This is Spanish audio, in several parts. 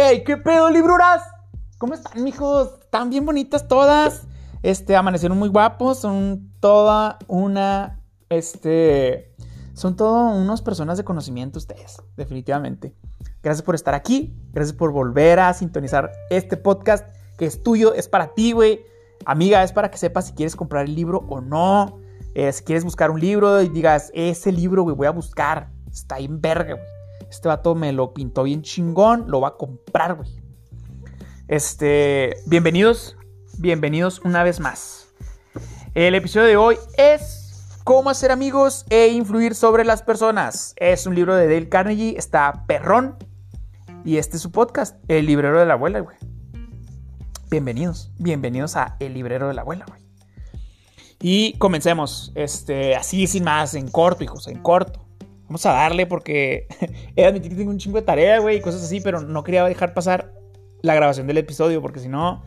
¡Ey! ¿Qué pedo, libruras? ¿Cómo están, mijos? Están bien bonitas todas. Este, amanecieron muy guapos. Son toda una. Este. Son todas unas personas de conocimiento ustedes, definitivamente. Gracias por estar aquí. Gracias por volver a sintonizar este podcast que es tuyo, es para ti, güey. Amiga, es para que sepas si quieres comprar el libro o no. Eh, si quieres buscar un libro y digas, ese libro, güey, voy a buscar. Está en verga, güey. Este vato me lo pintó bien chingón, lo va a comprar, güey. Este, bienvenidos, bienvenidos una vez más. El episodio de hoy es Cómo hacer amigos e influir sobre las personas. Es un libro de Dale Carnegie, está perrón. Y este es su podcast, El librero de la abuela, güey. Bienvenidos, bienvenidos a El librero de la abuela, güey. Y comencemos, este, así sin más, en corto, hijos, en corto. Vamos a darle porque he admitido que tengo un chingo de tarea, güey, y cosas así, pero no quería dejar pasar la grabación del episodio porque si no,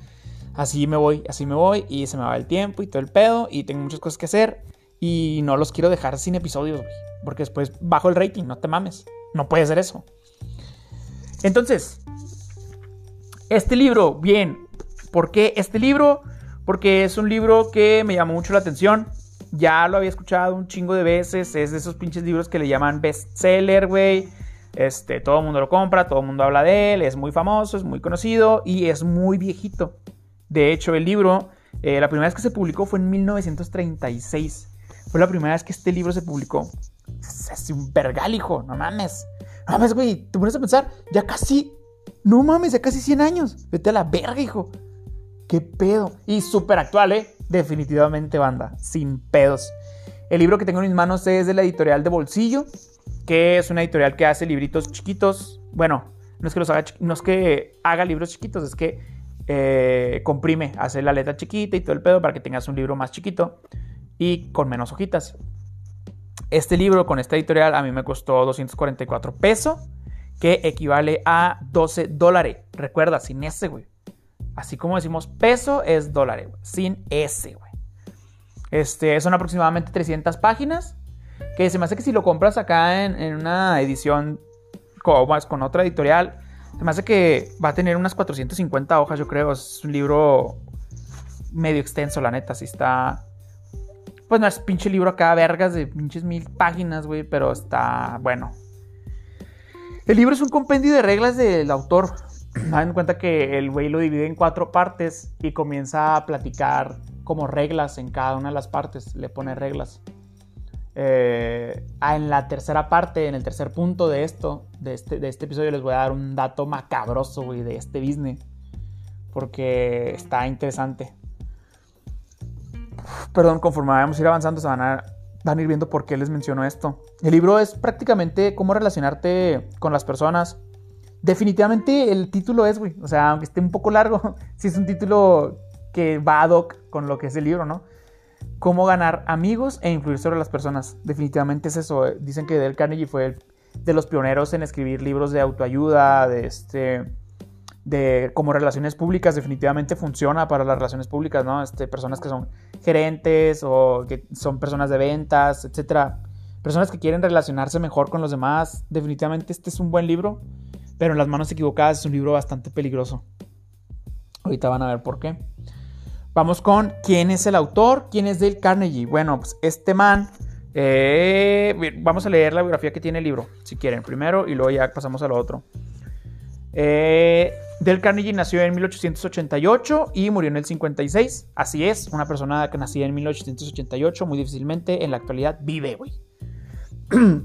así me voy, así me voy y se me va el tiempo y todo el pedo y tengo muchas cosas que hacer y no los quiero dejar sin episodios, güey, porque después bajo el rating, no te mames, no puede ser eso. Entonces, este libro, bien, ¿por qué este libro? Porque es un libro que me llamó mucho la atención. Ya lo había escuchado un chingo de veces. Es de esos pinches libros que le llaman bestseller, güey. Este, todo el mundo lo compra, todo el mundo habla de él. Es muy famoso, es muy conocido y es muy viejito. De hecho, el libro, eh, la primera vez que se publicó fue en 1936. Fue la primera vez que este libro se publicó. Es un vergal, hijo. No mames. No mames, güey. Te pones a pensar, ya casi. No mames, ya casi 100 años. Vete a la verga, hijo. ¿Qué pedo? Y súper actual, ¿eh? Definitivamente banda, sin pedos. El libro que tengo en mis manos es de la editorial de Bolsillo, que es una editorial que hace libritos chiquitos. Bueno, no es que, los haga, no es que haga libros chiquitos, es que eh, comprime, hace la letra chiquita y todo el pedo para que tengas un libro más chiquito y con menos hojitas. Este libro con esta editorial a mí me costó 244 pesos, que equivale a 12 dólares. Recuerda, sin ese, güey. Así como decimos peso es dólar, sin S, güey. Este, son aproximadamente 300 páginas. Que se me hace que si lo compras acá en, una edición con, con otra editorial, se me hace que va a tener unas 450 hojas, yo creo. Es un libro medio extenso, la neta. Si está. Pues no es pinche libro acá, vergas de pinches mil páginas, güey. Pero está bueno. El libro es un compendio de reglas del autor. Hagan en cuenta que el güey lo divide en cuatro partes y comienza a platicar como reglas en cada una de las partes. Le pone reglas. Eh, ah, en la tercera parte, en el tercer punto de esto, de este, de este episodio, les voy a dar un dato macabroso, güey, de este business. Porque está interesante. Perdón, conforme vamos a ir avanzando, se van a, van a ir viendo por qué les menciono esto. El libro es prácticamente cómo relacionarte con las personas definitivamente el título es, güey. O sea, aunque esté un poco largo, sí es un título que va ad hoc con lo que es el libro, ¿no? Cómo ganar amigos e influir sobre las personas. Definitivamente es eso. Dicen que Dale Carnegie fue de los pioneros en escribir libros de autoayuda, de este de como relaciones públicas definitivamente funciona para las relaciones públicas, ¿no? Este, personas que son gerentes o que son personas de ventas, etcétera. Personas que quieren relacionarse mejor con los demás. Definitivamente este es un buen libro. Pero en las manos equivocadas es un libro bastante peligroso. Ahorita van a ver por qué. Vamos con quién es el autor, quién es Dale Carnegie. Bueno, pues este man. Eh, vamos a leer la biografía que tiene el libro, si quieren, primero y luego ya pasamos a lo otro. Eh, Dale Carnegie nació en 1888 y murió en el 56. Así es, una persona que nacía en 1888 muy difícilmente en la actualidad vive, güey.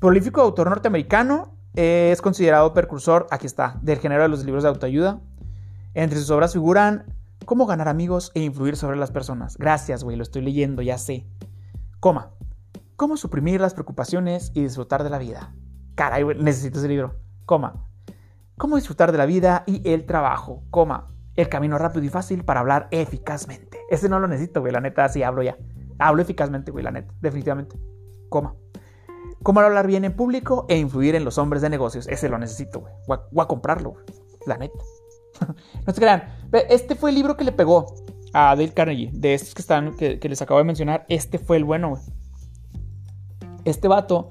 Prolífico autor norteamericano, es considerado precursor, aquí está, del género de los libros de autoayuda. Entre sus obras figuran Cómo ganar amigos e influir sobre las personas. Gracias, güey, lo estoy leyendo, ya sé. Coma. Cómo suprimir las preocupaciones y disfrutar de la vida. Caray, güey, necesito ese libro. Coma. Cómo disfrutar de la vida y el trabajo. Coma. El camino rápido y fácil para hablar eficazmente. Ese no lo necesito, güey, la neta, así hablo ya. Hablo eficazmente, güey, la neta, definitivamente. Coma. Cómo hablar bien en público e influir en los hombres de negocios. Ese lo necesito, güey. Voy, a comprarlo, güey. La neta. no se crean. Este fue el libro que le pegó a Dale Carnegie. De estos que están, que, les acabo de mencionar. Este fue el bueno, güey. Este vato,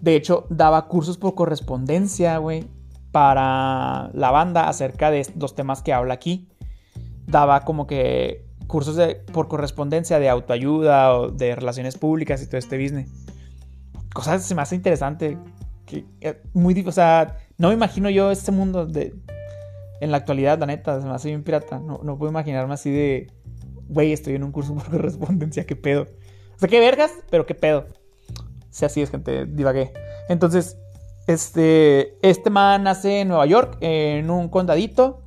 de hecho, daba cursos por correspondencia, güey. para la banda acerca de los temas que habla aquí. Daba como que cursos de, por correspondencia de autoayuda o de relaciones públicas y todo este business. Cosas se me hace interesante. Que, eh, muy, o sea, no me imagino yo este mundo de, en la actualidad, la neta, se me hace bien pirata. No, no puedo imaginarme así de, güey, estoy en un curso por correspondencia, qué pedo. O sea, qué vergas, pero qué pedo. Sea, así es, gente, divagué. Entonces, este, este man nace en Nueva York, en un condadito,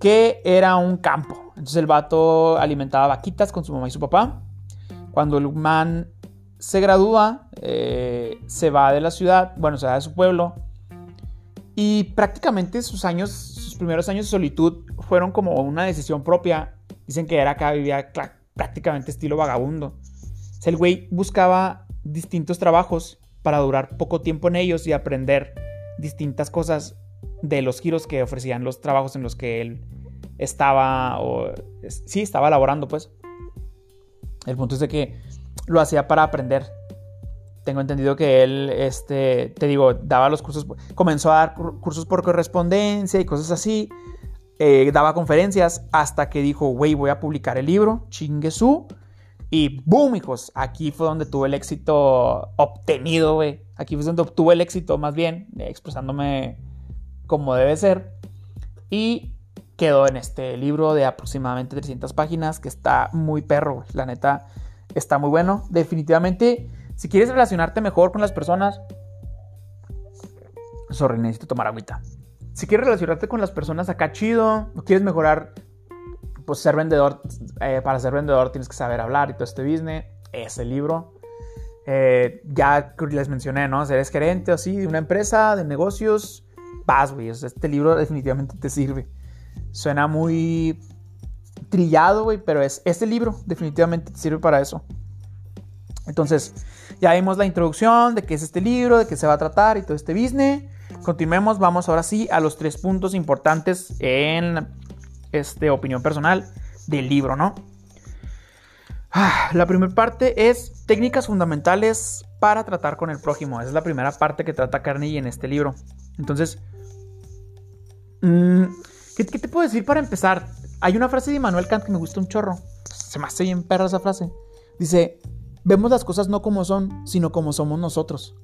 que era un campo. Entonces el vato alimentaba vaquitas con su mamá y su papá. Cuando el man se gradúa, eh, se va de la ciudad, bueno, se va de su pueblo. Y prácticamente sus años, sus primeros años de solitud fueron como una decisión propia. Dicen que era acá, vivía prácticamente estilo vagabundo. El güey buscaba distintos trabajos para durar poco tiempo en ellos y aprender distintas cosas de los giros que ofrecían los trabajos en los que él estaba o sí estaba laborando pues el punto es que lo hacía para aprender tengo entendido que él este te digo daba los cursos comenzó a dar cursos por correspondencia y cosas así eh, daba conferencias hasta que dijo güey voy a publicar el libro chingue su y boom, hijos, aquí fue donde tuve el éxito obtenido, güey. Aquí fue donde obtuve el éxito, más bien, expresándome como debe ser. Y quedó en este libro de aproximadamente 300 páginas, que está muy perro. La neta, está muy bueno. Definitivamente, si quieres relacionarte mejor con las personas... Sorry, necesito tomar agüita. Si quieres relacionarte con las personas acá chido, o quieres mejorar pues ser vendedor, eh, para ser vendedor tienes que saber hablar y todo este business. Ese libro. Eh, ya les mencioné, ¿no? Si gerente o así de una empresa, de negocios, vas, güey. este libro definitivamente te sirve. Suena muy trillado, güey, pero es este libro definitivamente te sirve para eso. Entonces, ya vimos la introducción de qué es este libro, de qué se va a tratar y todo este business. Continuemos, vamos ahora sí a los tres puntos importantes en este, opinión personal del libro, ¿no? Ah, la primera parte es técnicas fundamentales para tratar con el prójimo. Esa es la primera parte que trata Carnegie en este libro. Entonces, mm, ¿qué, te puedo decir para empezar? Hay una frase de Immanuel Kant que me gusta un chorro. Se me hace bien perra esa frase. Dice, vemos las cosas no como son, sino como somos nosotros.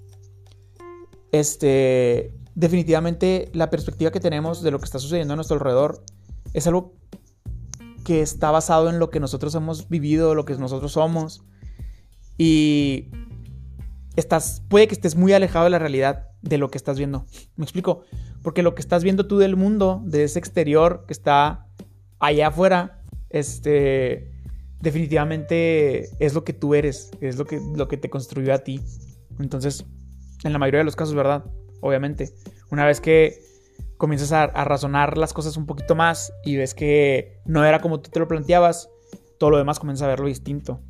Este, definitivamente la perspectiva que tenemos de lo que está sucediendo a nuestro alrededor es algo que está basado en lo que nosotros hemos vivido, lo que nosotros somos. Y estás, puede que estés muy alejado de la realidad de lo que estás viendo. ¿Me explico? Porque lo que estás viendo tú del mundo, de ese exterior que está allá afuera, este, definitivamente es lo que tú eres, es lo que, lo que te construyó a ti. Entonces, en la mayoría de los casos, ¿verdad? Obviamente. Una vez que comienzas a, razonar las cosas un poquito más y ves que no era como tú te lo planteabas, todo lo demás comienza a verlo distinto.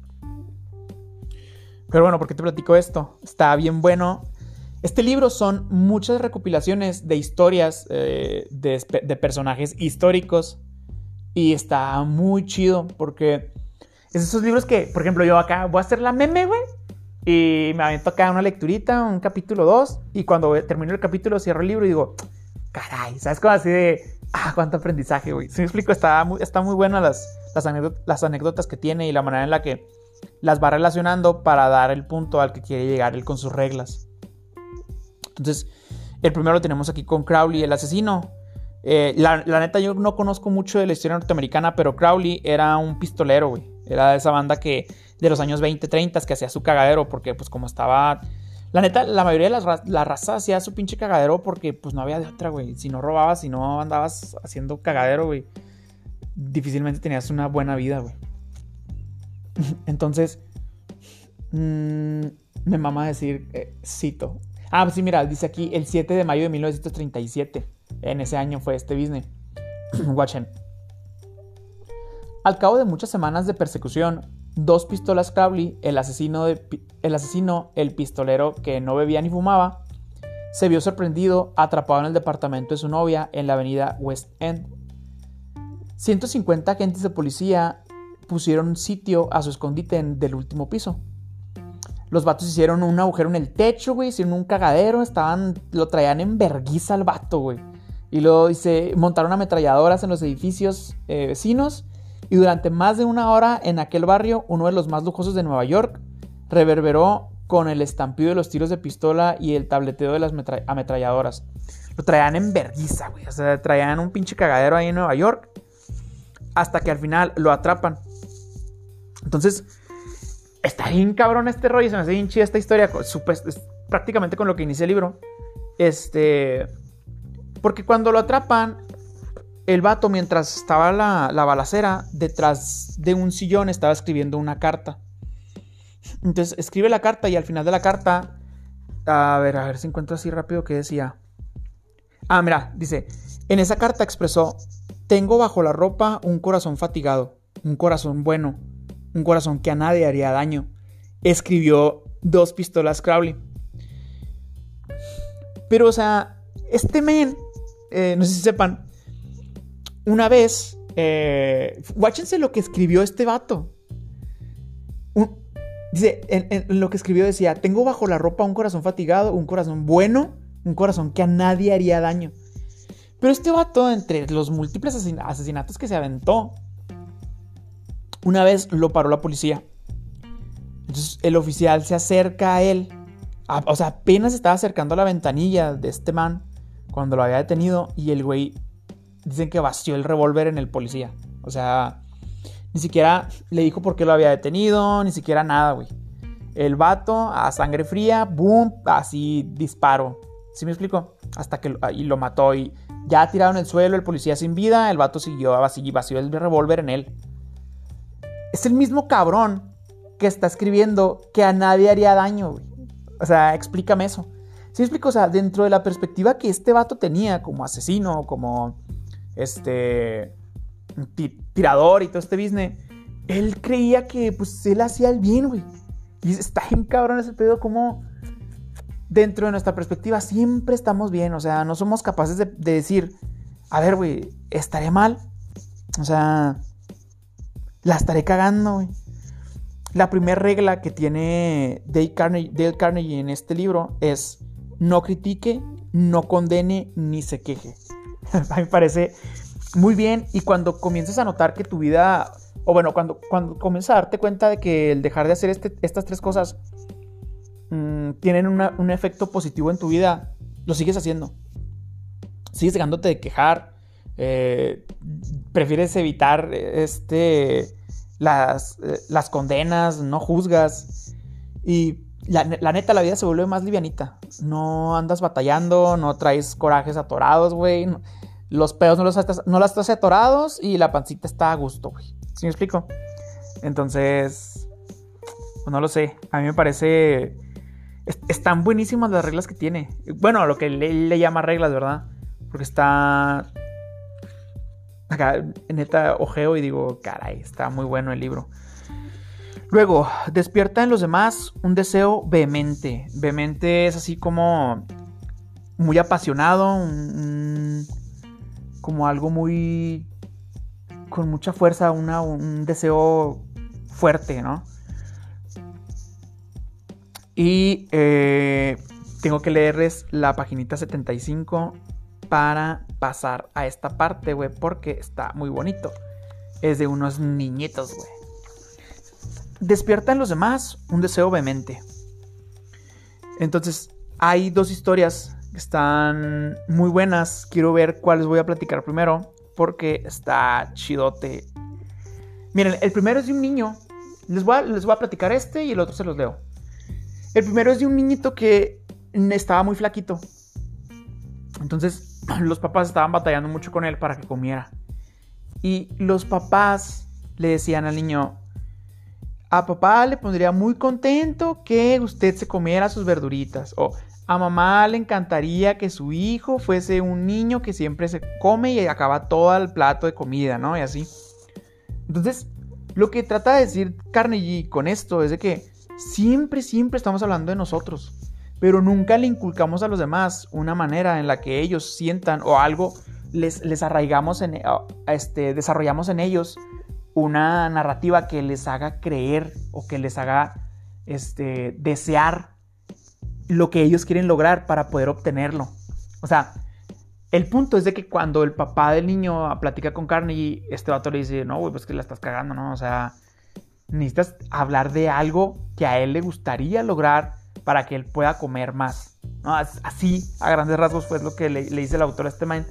Pero bueno, ¿por qué te platico esto? Está bien bueno. Este libro son muchas recopilaciones de historias eh, de, de, personajes históricos y está muy chido porque es esos libros que, por ejemplo, yo acá voy a hacer la meme, güey. Y me avento acá una lecturita, un capítulo 2 y cuando termino el capítulo cierro el libro y digo, caray, ¿sabes? Como así de, ah, cuánto aprendizaje, güey. Si me explico, está muy, está muy buena las, las, anécdotas, que tiene y la manera en la que las va relacionando para dar el punto al que quiere llegar él con sus reglas. Entonces, el primero lo tenemos aquí con Crowley, el asesino. Eh, la, neta, yo no conozco mucho de la historia norteamericana, pero Crowley era un pistolero, güey. Era de esa banda que de los años 20, 30 que hacía su cagadero, porque pues como estaba la neta, la mayoría de las la raza hacía su pinche cagadero porque pues no había de otra, güey. Si no robabas, si no andabas haciendo cagadero, güey, difícilmente tenías una buena vida, güey. Entonces, mmm, me mama decir, eh, cito. Ah, pues sí, mira, dice aquí el 7 de mayo de 1937. En ese año fue este business. Watchen. Al cabo de muchas semanas de persecución, dos pistolas Crowley, el asesino, el asesino, el pistolero que no bebía ni fumaba, se vio sorprendido atrapado en el departamento de su novia en la avenida West End. 150 agentes de policía pusieron sitio a su escondite en, del último piso. Los vatos hicieron un agujero en el techo, güey, hicieron un cagadero, estaban, lo traían en verguiza al vato, güey. Y luego dice, montaron ametralladoras en los edificios eh, vecinos y durante más de una hora en aquel barrio, uno de los más lujosos de Nueva York, reverberó con el estampido de los tiros de pistola y el tableteo de las ametralladoras. Lo traían en verguiza, güey. O sea, traían un pinche cagadero ahí en Nueva York. Hasta que al final lo atrapan. Entonces, está bien cabrón este rollo. Se me hace bien chida esta historia. prácticamente con lo que inicia el libro. Este. Porque cuando lo atrapan, el vato, mientras estaba la, la balacera, detrás de un sillón estaba escribiendo una carta. Entonces escribe la carta y al final de la carta, a ver, a ver si encuentro así rápido que decía. Ah, mira, dice, en esa carta expresó, tengo bajo la ropa un corazón fatigado, un corazón bueno, un corazón que a nadie haría daño. Escribió dos pistolas Crowley. Pero, o sea, este men, eh, no sé si sepan, una vez, eh, guáchense lo que escribió este vato. Dice, lo que escribió decía, tengo bajo la ropa un corazón fatigado, un corazón bueno, un corazón que a nadie haría daño. Pero este vato, entre los múltiples asesinatos que se aventó, una vez lo paró la policía. Entonces el oficial se acerca a él. o sea, apenas estaba acercando a la ventanilla de este man cuando lo había detenido y el güey dicen que vació el revólver en el policía. O sea, ni siquiera le dijo por qué lo había detenido, ni siquiera nada, güey. El vato a sangre fría, boom, así disparo. ¿Sí me explico? Hasta que y lo mató y ya tirado en el suelo, el policía sin vida, el vato siguió, vació el revólver en él. Es el mismo cabrón que está escribiendo que a nadie haría daño, güey. O sea, explícame eso. ¿Sí explico? O sea, dentro de la perspectiva que este vato tenía como asesino, como este tirador y todo este business, él creía que pues él hacía el bien, güey. Y está bien cabrón ese pedo como dentro de nuestra perspectiva siempre estamos bien, o sea, no somos capaces de, decir, a ver, güey, estaré mal. O sea, la estaré cagando, güey. La primera regla que tiene Dale Carnegie en este libro es no critique, no condene ni se queje. a mí me parece muy bien y cuando comiences a notar que tu vida, o bueno, cuando, cuando comienzas a darte cuenta de que el dejar de hacer este, estas tres cosas mm, tienen un efecto positivo en tu vida, lo sigues haciendo. Sigues dejándote de quejar, eh, prefieres evitar este, las, eh, las condenas, no juzgas y la, la, neta, la vida se vuelve más livianita. No andas batallando, no traes corajes atorados, güey. Los pedos no los, no los estás atorados y la pancita está a gusto, güey. ¿Sí me explico? Entonces, pues no lo sé. A mí me parece... están buenísimas las reglas que tiene. Bueno, lo que le, le llama reglas, ¿verdad? Porque está... Acá, neta, ojeo y digo, caray, está muy bueno el libro. Luego, despierta en los demás un deseo vehemente. Vehemente es así como muy apasionado, como algo muy... con mucha fuerza, un deseo fuerte, ¿no? Y eh, tengo que leerles la paginita 75 para pasar a esta parte, güey, porque está muy bonito. Es de unos niñitos, güey. Despierta en los demás un deseo vehemente. Entonces, hay dos historias están muy buenas. Quiero ver cuáles voy a platicar primero. Porque está chidote. Miren, el primero es de un niño. Les voy, a, les voy a platicar este y el otro se los leo. El primero es de un niñito que estaba muy flaquito. Entonces los papás estaban batallando mucho con él para que comiera. Y los papás le decían al niño, a papá le pondría muy contento que usted se comiera sus verduritas. O a mamá le encantaría que su hijo fuese un niño que siempre se come y acaba todo el plato de comida, ¿no? Y así. Entonces, lo que trata de decir Carnegie con esto es de que siempre, siempre estamos hablando de nosotros, pero nunca le inculcamos a los demás una manera en la que ellos sientan o algo les, arraigamos en, este, desarrollamos en ellos una narrativa que les haga creer o que les haga este, desear lo que ellos quieren lograr para poder obtenerlo. O sea, el punto es de que cuando el papá del niño platica con Carnegie, este vato le dice, no, güey, pues que la estás cagando, ¿no? O sea, necesitas hablar de algo que a él le gustaría lograr para que él pueda comer más. ¿no? Así, a grandes rasgos, fue lo que le, dice el autor a este man.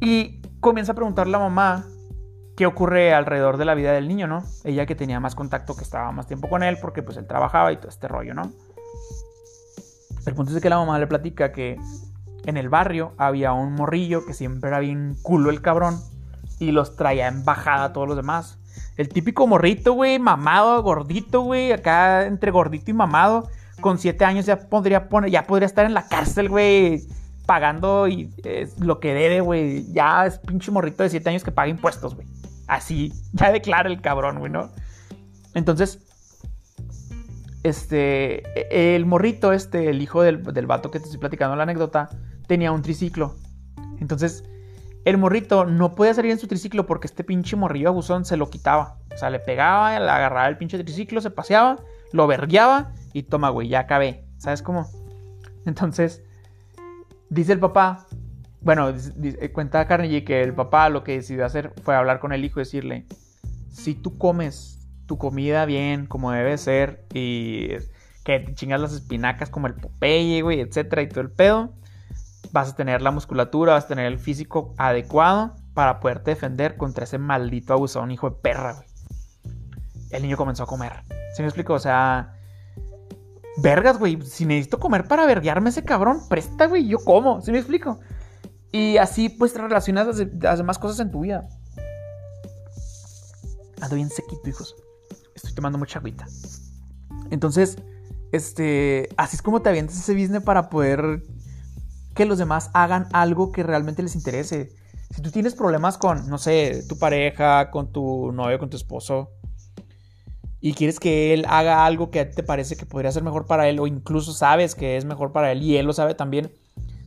Y comienza a preguntarle a la mamá qué ocurre alrededor de la vida del niño, ¿no? Ella que tenía más contacto, que estaba más tiempo con él, porque pues él trabajaba y todo este rollo, ¿no? El punto es que la mamá le platica que en el barrio había un morrillo que siempre era bien culo el cabrón y los traía en bajada a todos los demás. El típico morrito, güey, mamado, gordito, güey, acá entre gordito y mamado, con siete años ya podría poner, ya podría estar en la cárcel, güey, pagando y, lo que debe, güey. Ya es pinche morrito de siete años que paga impuestos, güey. Así, ya declara el cabrón, güey, ¿no? Entonces, este, el morrito, este, el hijo del, del vato que te estoy platicando la anécdota, tenía un triciclo. Entonces, el morrito no podía salir en su triciclo porque este pinche morrillo abusón se lo quitaba. O sea, le pegaba, le agarraba el pinche triciclo, se paseaba, lo vergueaba y toma, güey, ya acabé. ¿Sabes cómo? Entonces, dice el papá, bueno, eh, cuenta Carnegie que el papá lo que decidió hacer fue hablar con el hijo y decirle, si tú comes tu comida bien, como debe ser, y que te chingas las espinacas como el Popeye, güey, etcétera, y todo el pedo, vas a tener la musculatura, vas a tener el físico adecuado para poderte defender contra ese maldito un hijo de perra, güey. El niño comenzó a comer. ¿Sí me explico? O sea, vergas, güey. Si necesito comer para verguearme ese cabrón, presta, güey. Yo como. ¿Sí me explico? Y así, pues, relacionas las, demás cosas en tu vida. Ando bien sequito, hijos. Estoy tomando mucha agüita. Entonces, este, así es como te avientas ese business para poder que los demás hagan algo que realmente les interese. Si tú tienes problemas con, no sé, tu pareja, con tu novio, con tu esposo, y quieres que él haga algo que te parece que podría ser mejor para él, o incluso sabes que es mejor para él y él lo sabe también,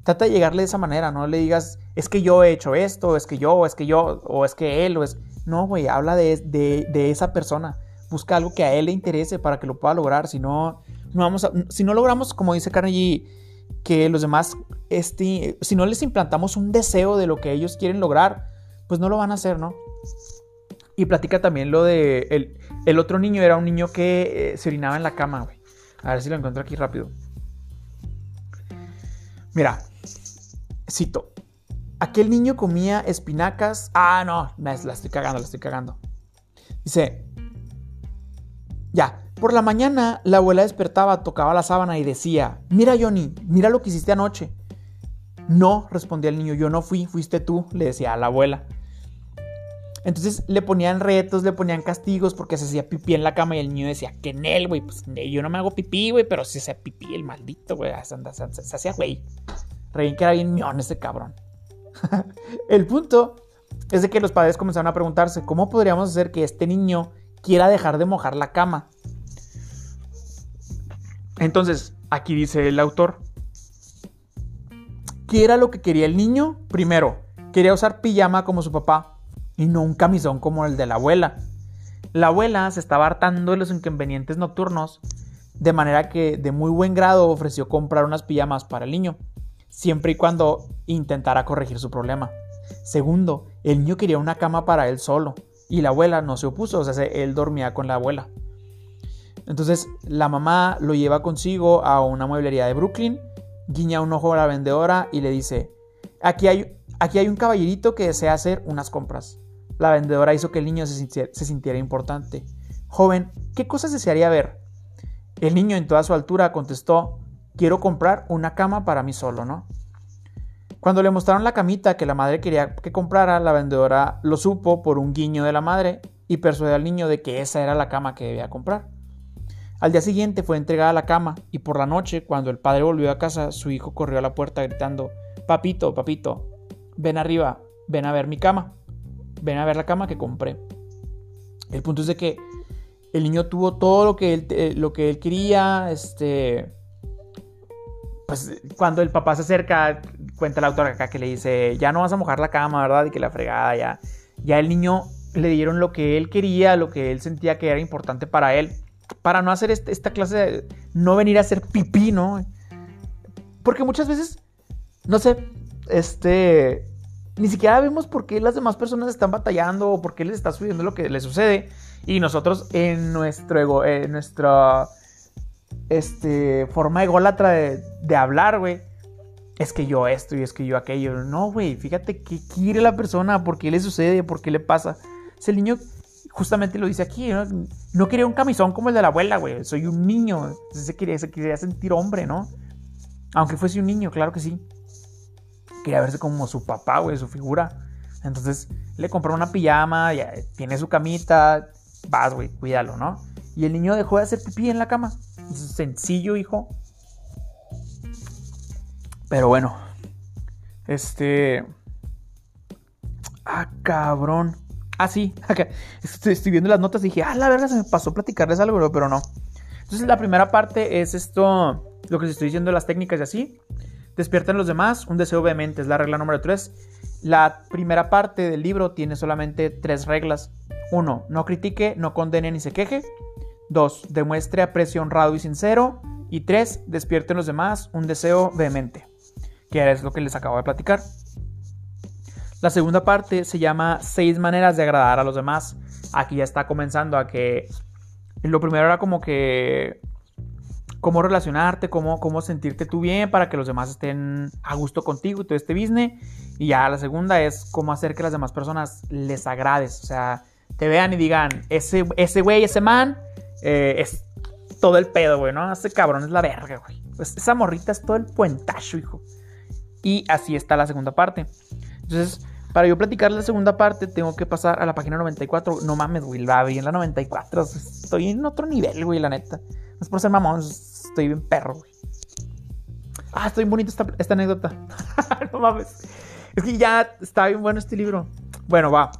trata de llegarle de esa manera, no le digas, es que yo he hecho esto, es que yo, es que yo, o es que él, o es... No, güey, habla de, de, esa persona. Busca algo que a él le interese para que lo pueda lograr. Si no, no vamos a, si no logramos, como dice Carnegie, que los demás, este, si no les implantamos un deseo de lo que ellos quieren lograr, pues no lo van a hacer, ¿no? Y platica también lo de el, otro niño, era un niño que eh, se orinaba en la cama, güey. A ver si lo encuentro aquí rápido. Mira, cito. Aquel niño comía espinacas. Ah, no, la estoy cagando, la estoy cagando. Dice, ya, por la mañana, la abuela despertaba, tocaba la sábana y decía, mira Johnny, mira lo que hiciste anoche. No, respondía el niño, yo no fui, fuiste tú, le decía a la abuela. Entonces le ponían retos, le ponían castigos porque se hacía pipí en la cama y el niño decía, que en él, güey, pues yo no me hago pipí, güey, pero si se hacía pipí el maldito, güey, se, hacía, güey. Reín que era bien mión ese cabrón. el punto es de que los padres comenzaron a preguntarse, ¿cómo podríamos hacer que este niño quiera dejar de mojar la cama? Entonces, aquí dice el autor, ¿qué era lo que quería el niño? Primero, quería usar pijama como su papá y no un camisón como el de la abuela. La abuela se estaba hartando de los inconvenientes nocturnos, de manera que de muy buen grado ofreció comprar unas pijamas para el niño, siempre y cuando intentara corregir su problema. Segundo, el niño quería una cama para él solo, y la abuela no se opuso, o sea, él dormía con la abuela. Entonces la mamá lo lleva consigo a una mueblería de Brooklyn, guiña un ojo a la vendedora y le dice, aquí hay, aquí hay un caballerito que desea hacer unas compras. La vendedora hizo que el niño se sintiera, importante. Joven, ¿qué cosas desearía ver? El niño en toda su altura contestó, quiero comprar una cama para mí solo, ¿no? Cuando le mostraron la camita que la madre quería que comprara, la vendedora lo supo por un guiño de la madre y persuadió al niño de que esa era la cama que debía comprar. Al día siguiente fue entregada la cama y por la noche, cuando el padre volvió a casa, su hijo corrió a la puerta gritando, Papito, papito, ven arriba, ven a ver mi cama, ven a ver la cama que compré. El punto es de que el niño tuvo todo lo que él, eh, lo que él quería, este... Pues cuando el papá se acerca, cuenta el autor acá que le dice, ya no vas a mojar la cama, ¿verdad? Y que la fregada ya... Ya el niño le dieron lo que él quería, lo que él sentía que era importante para él, para no hacer este, esta clase de, no venir a hacer pipí, ¿no? Porque muchas veces, no sé, este, ni siquiera vemos por qué las demás personas están batallando o por qué les está sucediendo lo que les sucede. Y nosotros en nuestro ego, en nuestra este, forma ególatra de, hablar, güey, es que yo esto y es que yo aquello. No, güey, fíjate qué quiere la persona, por qué le sucede, por qué le pasa. el niño justamente lo dice aquí, ¿no? no quería un camisón como el de la abuela, güey. Soy un niño. Se quería, se quería sentir hombre, ¿no? Aunque fuese un niño, claro que sí. Quería verse como su papá, güey, su figura. Entonces le compró una pijama, ya tiene su camita. Vas, güey, cuídalo, ¿no? Y el niño dejó de hacer pipí en la cama. sencillo, hijo. Pero bueno. Este. Ah, cabrón. Ah, sí. Estoy, viendo las notas y dije, ah, la verdad se me pasó platicarles algo, pero no. Entonces, la primera parte es esto, lo que les estoy diciendo, las técnicas y así. Despiertan los demás, un deseo obviamente es la regla número 3. La primera parte del libro tiene solamente tres reglas. Uno, No critique, no condene ni se queje. Dos, Demuestre aprecio honrado y sincero. Y tres, Despierten los demás, un deseo vehemente. Que es lo que les acabo de platicar. La segunda parte se llama Seis maneras de agradar a los demás. Aquí ya está comenzando a que lo primero era como que cómo relacionarte, cómo, cómo sentirte tú bien para que los demás estén a gusto contigo y todo este business. Y ya la segunda es cómo hacer que las demás personas les agrades. O sea, te vean y digan, ese, ese güey, ese man, eh, es todo el pedo, güey, ¿no? Ese cabrón es la verga, güey. Pues esa morrita es todo el puentacho, hijo. Y así está la segunda parte. Entonces, para yo platicar la segunda parte, tengo que pasar a la página 94. No mames, güey, la vi en la 94. Estoy en otro nivel, güey, la neta. No es por ser mamón, estoy bien perro, güey. Ah, estoy bonito esta, anécdota. no mames. Es que ya está bien bueno este libro. Bueno, va.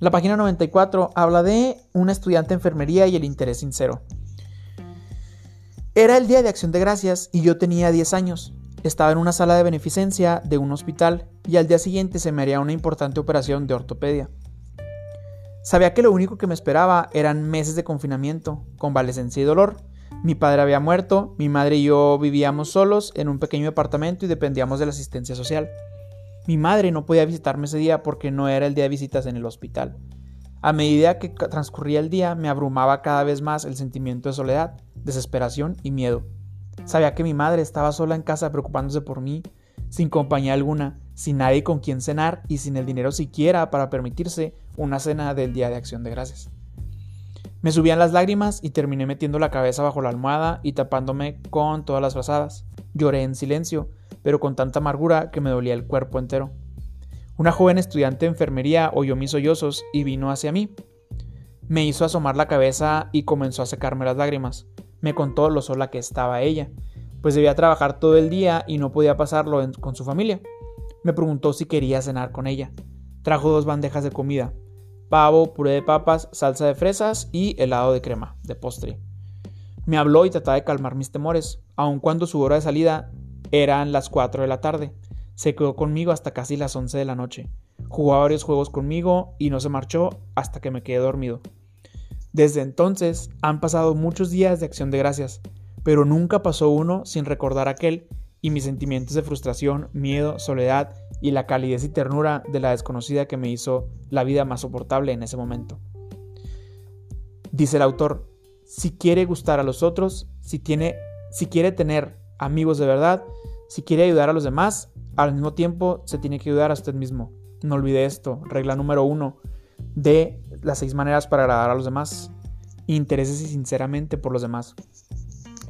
La página 94 habla de una estudiante de enfermería y el interés sincero. Era el día de acción de gracias y yo tenía 10 años. Estaba en una sala de beneficencia de un hospital y al día siguiente se me haría una importante operación de ortopedia. Sabía que lo único que me esperaba eran meses de confinamiento, convalecencia y dolor. Mi padre había muerto, mi madre y yo vivíamos solos en un pequeño departamento y dependíamos de la asistencia social. Mi madre no podía visitarme ese día porque no era el día de visitas en el hospital. A medida que transcurría el día me abrumaba cada vez más el sentimiento de soledad, desesperación y miedo. Sabía que mi madre estaba sola en casa preocupándose por mí, sin compañía alguna, sin nadie con quien cenar y sin el dinero siquiera para permitirse una cena del Día de Acción de Gracias. Me subían las lágrimas y terminé metiendo la cabeza bajo la almohada y tapándome con todas las frazadas. Lloré en silencio, pero con tanta amargura que me dolía el cuerpo entero. Una joven estudiante de enfermería oyó mis sollozos y vino hacia mí. Me hizo asomar la cabeza y comenzó a secarme las lágrimas me contó lo sola que estaba ella, pues debía trabajar todo el día y no podía pasarlo con su familia. Me preguntó si quería cenar con ella. Trajo dos bandejas de comida, pavo, puré de papas, salsa de fresas y helado de crema, de postre. Me habló y trataba de calmar mis temores, aun cuando su hora de salida eran las 4 de la tarde. Se quedó conmigo hasta casi las 11 de la noche. Jugó varios juegos conmigo y no se marchó hasta que me quedé dormido. Desde entonces han pasado muchos días de acción de gracias, pero nunca pasó uno sin recordar aquel y mis sentimientos de frustración, miedo, soledad y la calidez y ternura de la desconocida que me hizo la vida más soportable en ese momento. Dice el autor, si quiere gustar a los otros, si, tiene, si quiere tener amigos de verdad, si quiere ayudar a los demás, al mismo tiempo se tiene que ayudar a usted mismo. No olvide esto, regla número uno, de las seis maneras para agradar a los demás. Interésese sinceramente por los demás.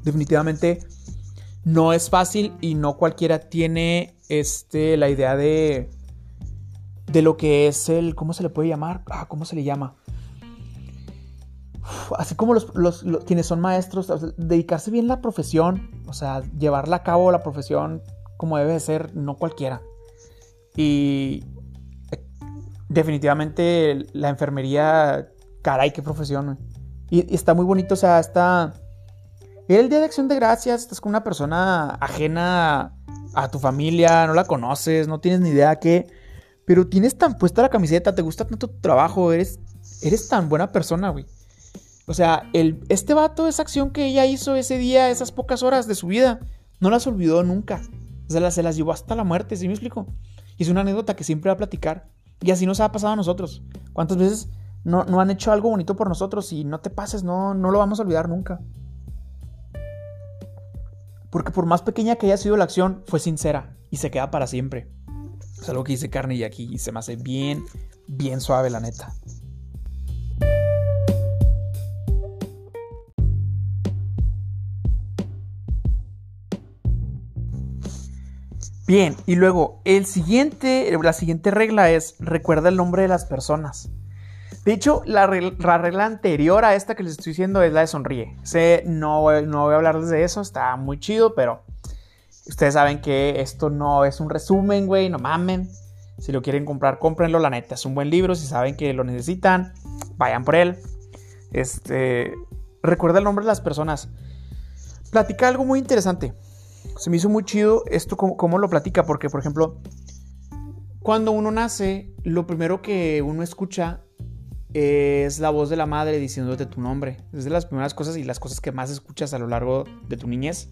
Definitivamente no es fácil y no cualquiera tiene este, la idea de, de lo que es el, ¿cómo se le puede llamar? Ah, ¿Cómo se le llama? así como los, los, quienes son maestros, dedicarse bien la profesión, o sea, llevarla a cabo la profesión como debe ser, no cualquiera. Y definitivamente la enfermería, caray, qué profesión. Y, está muy bonito, o sea, está... El día de acción de gracias, estás con una persona ajena a tu familia, no la conoces, no tienes ni idea qué, pero tienes tan puesta la camiseta, te gusta tanto tu trabajo, eres, eres tan buena persona, güey. O sea, el, este vato, esa acción que ella hizo ese día, esas pocas horas de su vida, no las olvidó nunca. Se las, se las llevó hasta la muerte, ¿sí me explico? Y es una anécdota que siempre va a platicar. Y así nos ha pasado a nosotros. ¿Cuántas veces no, no han hecho algo bonito por nosotros y no te pases, no, no lo vamos a olvidar nunca? Porque por más pequeña que haya sido la acción, fue sincera y se queda para siempre. Es algo que dice Carney aquí y se me hace bien, bien suave la neta. Bien, y luego el siguiente, la siguiente regla es recuerda el nombre de las personas. De hecho, la, regla anterior a esta que les estoy diciendo es la de sonríe. Sé, no, no voy a hablarles de eso, está muy chido, pero ustedes saben que esto no es un resumen, güey, no mamen. Si lo quieren comprar, cómprenlo, la neta, es un buen libro, si saben que lo necesitan, vayan por él. Este, recuerda el nombre de las personas. Platica algo muy interesante se me hizo muy chido esto, cómo, lo platica, porque, por ejemplo, cuando uno nace, lo primero que uno escucha es la voz de la madre diciéndote tu nombre. Es de las primeras cosas y las cosas que más escuchas a lo largo de tu niñez.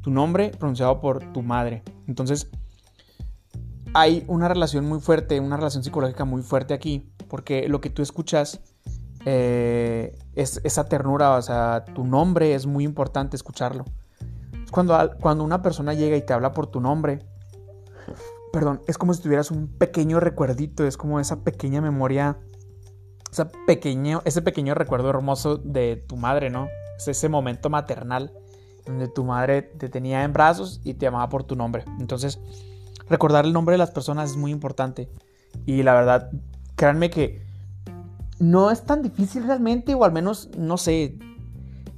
Tu nombre pronunciado por tu madre. Entonces, hay una relación muy fuerte, una relación psicológica muy fuerte aquí, porque lo que tú escuchas eh, es esa ternura, o sea, tu nombre es muy importante escucharlo cuando, cuando una persona llega y te habla por tu nombre, perdón, es como si tuvieras un pequeño recuerdito, es como esa pequeña memoria, esa pequeño, ese pequeño recuerdo hermoso de tu madre, ¿no? Es ese momento maternal donde tu madre te tenía en brazos y te llamaba por tu nombre. Entonces, recordar el nombre de las personas es muy importante. Y la verdad, créanme que no es tan difícil realmente, o al menos, no sé,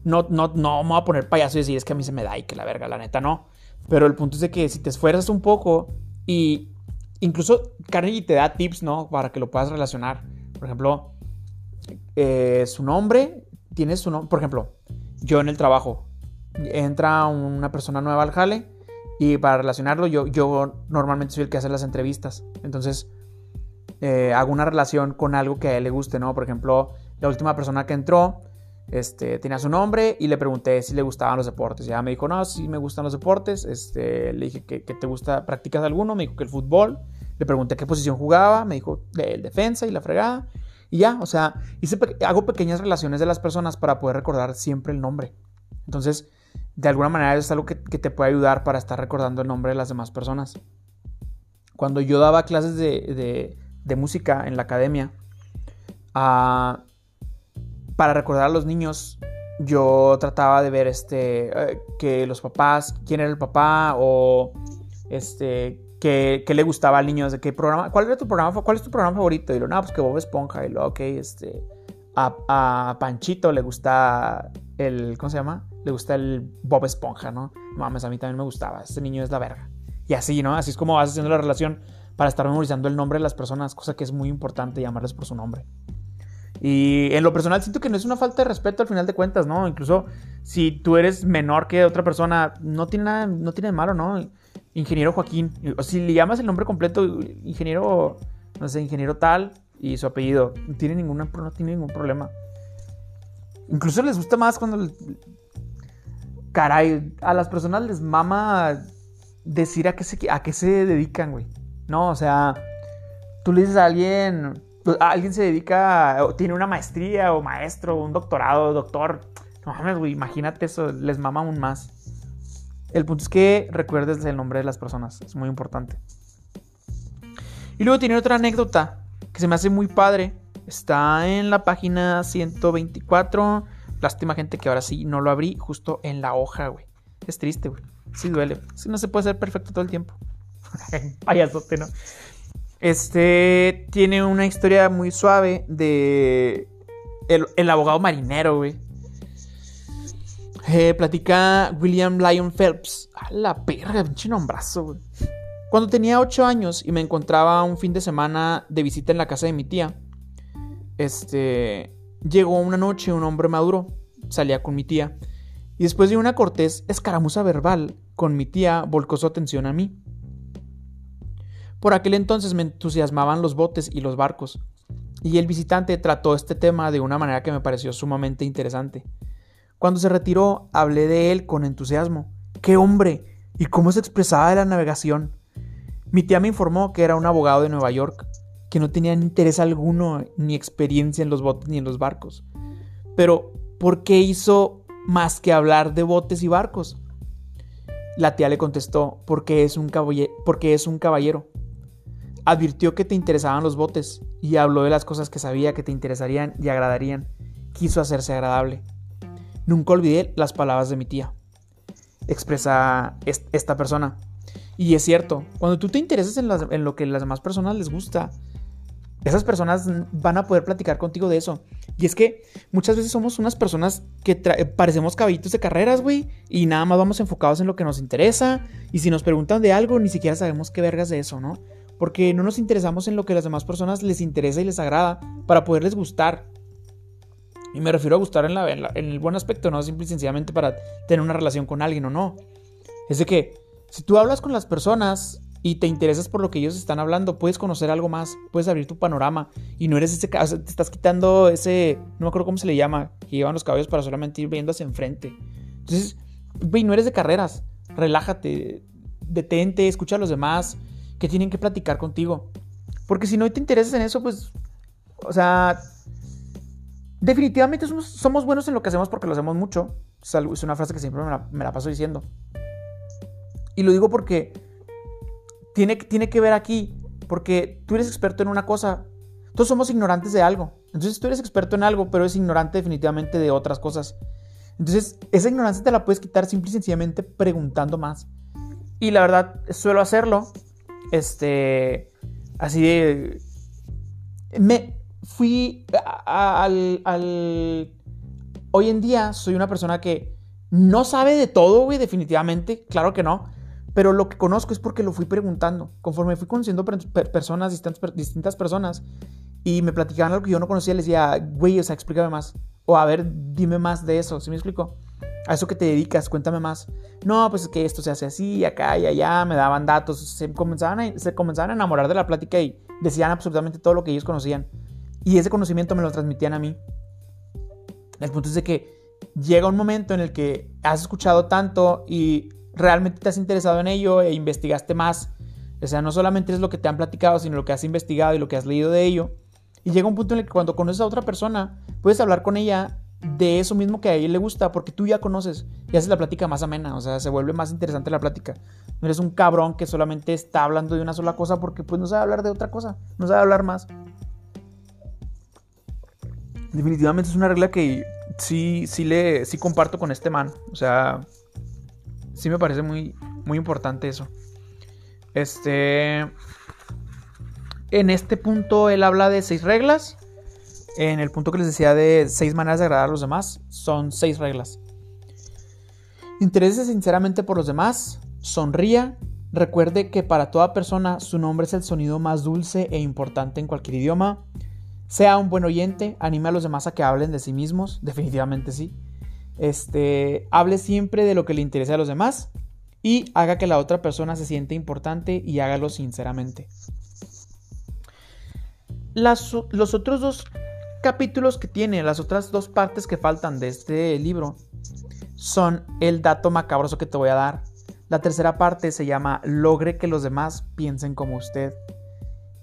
no, no, no me voy a poner payaso y decir es que a mí se me da y que la verga, la neta no. Pero el punto es de que si te esfuerzas un poco y incluso Carnegie te da tips, ¿no? Para que lo puedas relacionar. Por ejemplo, eh, su nombre, tienes su nombre, por ejemplo, yo en el trabajo, entra una persona nueva al jale y para relacionarlo yo, yo normalmente soy el que hace las entrevistas. Entonces, eh, hago una relación con algo que a él le guste, ¿no? Por ejemplo, la última persona que entró este, tenía su nombre y le pregunté si le gustaban los deportes. Ya me dijo, no, sí me gustan los deportes. Este, le dije que, te gusta, practicas alguno. Me dijo que el fútbol. Le pregunté qué posición jugaba. Me dijo el defensa y la fregada. Y ya, o sea, hice, hago pequeñas relaciones de las personas para poder recordar siempre el nombre. Entonces, de alguna manera es algo que, te puede ayudar para estar recordando el nombre de las demás personas. Cuando yo daba clases de, de, música en la academia, a para recordar a los niños, yo trataba de ver este, eh, que los papás, quién era el papá o este, qué, le gustaba al niño, de qué programa, cuál era tu programa, cuál es tu programa favorito. Y lo, no, pues que Bob Esponja. Y lo, ok, este, a, Panchito le gusta el, ¿cómo se llama? Le gusta el Bob Esponja, ¿no? Mames, a mí también me gustaba. Este niño es la verga. Y así, ¿no? Así es como vas haciendo la relación para estar memorizando el nombre de las personas, cosa que es muy importante llamarles por su nombre. Y en lo personal siento que no es una falta de respeto al final de cuentas, ¿no? Incluso si tú eres menor que otra persona, no tiene nada, no tiene de malo, ¿no? Ingeniero Joaquín. O si le llamas el nombre completo, ingeniero, no sé, ingeniero tal y su apellido, no tiene, ninguna, no tiene ningún problema. Incluso les gusta más cuando... Caray, a las personas les mama decir a qué se, a qué se dedican, güey. No, o sea, tú le dices a alguien pues, alguien se dedica, tiene una maestría o maestro, un doctorado, doctor. No mames, güey, imagínate eso, les mama aún más. El punto es que recuerdes el nombre de las personas, es muy importante. Y luego tiene otra anécdota que se me hace muy padre. Está en la página 124. Lástima, gente, que ahora sí no lo abrí justo en la hoja, güey. Es triste, güey. Sí duele. Sí, no se puede ser perfecto todo el tiempo. Payasote, ¿no? Este tiene una historia muy suave de el, abogado marinero, güey. Eh, platica William Lyon Phelps. A la perra, pinche nombrazo. Cuando tenía 8 años y me encontraba un fin de semana de visita en la casa de mi tía, este, llegó una noche un hombre maduro, salía con mi tía, y después de una cortés escaramuza verbal con mi tía, volcó su atención a mí. Por aquel entonces me entusiasmaban los botes y los barcos, y el visitante trató este tema de una manera que me pareció sumamente interesante. Cuando se retiró, hablé de él con entusiasmo. ¡Qué hombre! ¿Y cómo se expresaba de la navegación? Mi tía me informó que era un abogado de Nueva York, que no tenía interés alguno ni experiencia en los botes ni en los barcos. Pero, ¿por qué hizo más que hablar de botes y barcos? La tía le contestó, porque es un, porque es un caballero. Advirtió que te interesaban los botes y habló de las cosas que sabía que te interesarían y agradarían. Quiso hacerse agradable. Nunca olvidé las palabras de mi tía. Expresa esta persona. Y es cierto, cuando tú te interesas en, en lo que las demás personas les gusta, esas personas van a poder platicar contigo de eso. Y es que muchas veces somos unas personas que parecemos caballitos de carreras, güey, y nada más vamos enfocados en lo que nos interesa. Y si nos preguntan de algo, ni siquiera sabemos qué vergas de eso, ¿no? Porque no nos interesamos en lo que las demás personas les interesa y les agrada para poderles gustar. Y me refiero a gustar en, en el buen aspecto, no simple y sencillamente para tener una relación con alguien o no. Es de que si tú hablas con las personas y te interesas por lo que ellos están hablando, puedes conocer algo más, puedes abrir tu panorama y no eres ese, o sea, te estás quitando ese, no me acuerdo cómo se le llama, que llevan los caballos para solamente ir viendo hacia enfrente. Entonces, güey, no eres de carreras, relájate, detente, escucha a los demás que tienen que platicar contigo. Porque si no te interesas en eso, pues, o sea, definitivamente somos, buenos en lo que hacemos porque lo hacemos mucho. Es una frase que siempre me la paso diciendo. Y lo digo porque tiene, tiene que ver aquí, porque tú eres experto en una cosa, todos somos ignorantes de algo. Entonces tú eres experto en algo, pero eres ignorante definitivamente de otras cosas. Entonces esa ignorancia te la puedes quitar simple y sencillamente preguntando más. Y la verdad, suelo hacerlo. Este, así de... Me fui al, al... Hoy en día soy una persona que no sabe de todo, güey, definitivamente. Claro que no. Pero lo que conozco es porque lo fui preguntando. Conforme fui conociendo personas, distintas, personas, y me platicaban algo que yo no conocía, les decía, güey, o sea, explícame más. O a ver, dime más de eso. ¿Sí me explico? A eso que te dedicas, cuéntame más. No, pues es que esto se hace así, acá y allá, me daban datos. Se comenzaban, a, se comenzaban a enamorar de la plática y decían absolutamente todo lo que ellos conocían. Y ese conocimiento me lo transmitían a mí. El punto es de que llega un momento en el que has escuchado tanto y realmente te has interesado en ello e investigaste más. O sea, no solamente es lo que te han platicado, sino lo que has investigado y lo que has leído de ello. Y llega un punto en el que cuando conoces a otra persona, puedes hablar con ella de eso mismo que a ella le gusta, porque tú ya conoces y haces la plática más amena, o sea, se vuelve más interesante la plática. No eres un cabrón que solamente está hablando de una sola cosa porque pues no sabe hablar de otra cosa, no sabe hablar más. Definitivamente es una regla que sí, sí le, sí comparto con este man, o sea, sí me parece muy, muy importante eso. Este. En este punto él habla de seis reglas. En el punto que les decía de seis maneras de agradar a los demás, son seis reglas. Interese sinceramente por los demás, sonría, recuerde que para toda persona su nombre es el sonido más dulce e importante en cualquier idioma. Sea un buen oyente, anime a los demás a que hablen de sí mismos, definitivamente sí. Este, hable siempre de lo que le interesa a los demás y haga que la otra persona se siente importante y hágalo sinceramente. los otros dos capítulos que tiene, las otras dos partes que faltan de este libro, son el dato macabroso que te voy a dar. La tercera parte se llama Logre que los demás piensen como usted.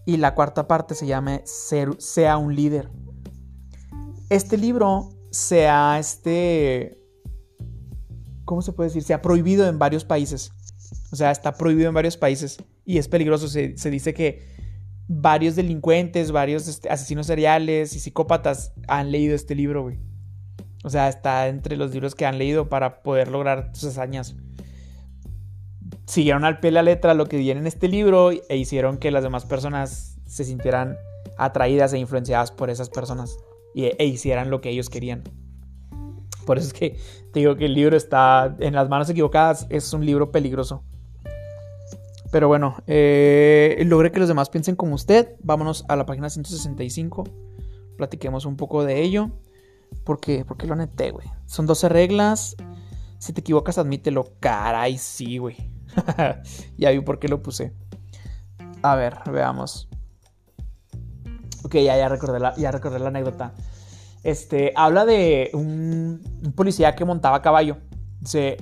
Y la cuarta parte se llama Sea un líder. Este libro se ha, este, ¿cómo se puede decir? Se ha prohibido en varios países. O sea, está prohibido en varios países y es peligroso. Se, dice que varios delincuentes, varios este, asesinos seriales y psicópatas han leído este libro, güey. O sea, está entre los libros que han leído para poder lograr sus hazañas. Siguieron al pie de la letra lo que viene en este libro e hicieron que las demás personas se sintieran atraídas e influenciadas por esas personas e, hicieran lo que ellos querían. Por eso es que te digo que el libro está en las manos equivocadas, es un libro peligroso. Pero bueno, eh, logré que los demás piensen como usted. Vámonos a la página 165. Platiquemos un poco de ello. Porque, porque lo neté, güey. Son 12 reglas. Si te equivocas, admítelo. Caray, sí, güey. ya vi por qué lo puse. A ver, veamos. Ok, ya, ya, recordé, la, ya recordé la anécdota. Este, habla de un, policía que montaba a caballo. Se,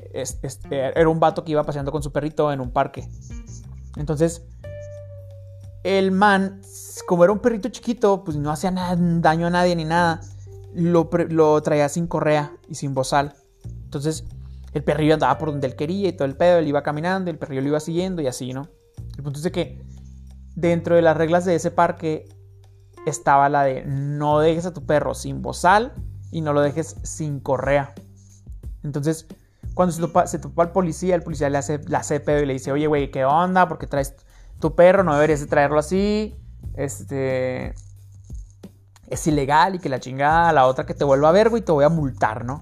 era un vato que iba paseando con su perrito en un parque. Entonces, el man, como era un perrito chiquito, pues no hacía daño a nadie ni nada. Lo, lo traía sin correa y sin bozal. Entonces, el perrillo andaba por donde él quería y todo el pedo, él iba caminando, el perrillo lo iba siguiendo y así, ¿no? El punto es que dentro de las reglas de ese parque estaba la de no dejes a tu perro sin bozal y no lo dejes sin correa. Entonces, cuando se topa, se al policía, el policía le hace, la hace pedo y le dice, oye, güey, ¿qué onda? Porque traes tu perro, no deberías de traerlo así. Este... Es ilegal y que la chingada, la otra que te vuelva a ver, güey, te voy a multar, ¿no?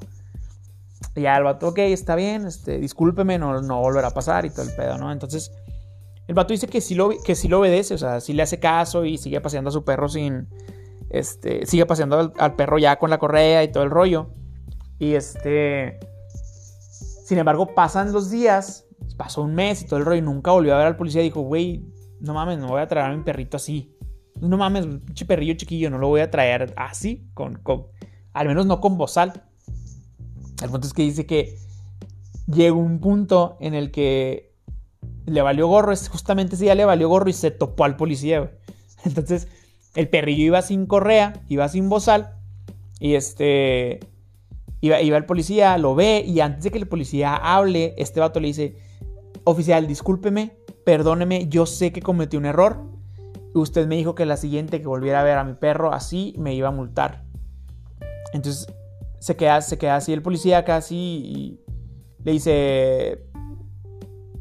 Ya el vato, ok, está bien, este, discúlpeme, no, no volverá a pasar y todo el pedo, ¿no? Entonces, el vato dice que sí lo, que sí lo obedece, o sea, sí le hace caso y sigue paseando a su perro sin. Este, sigue paseando al, perro ya con la correa y todo el rollo. Y este. Sin embargo, pasan los días, pasó un mes y todo el rollo, y nunca volvió a ver al policía dijo, güey, no mames, no voy a traer a mi perrito así. No mames, un perrillo chiquillo, no lo voy a traer así, con, con, al menos no con bozal. El punto es que dice que llegó un punto en el que le valió gorro, justamente ese día le valió gorro y se topó al policía, Entonces, el perrillo iba sin correa, iba sin bozal, y este, iba, iba el policía, lo ve, y antes de que el policía hable, este vato le dice, oficial, discúlpeme, perdóneme, yo sé que cometí un error, usted me dijo que la siguiente que volviera a ver a mi perro así, me iba a multar. Entonces, se queda, se queda así el policía casi le dice,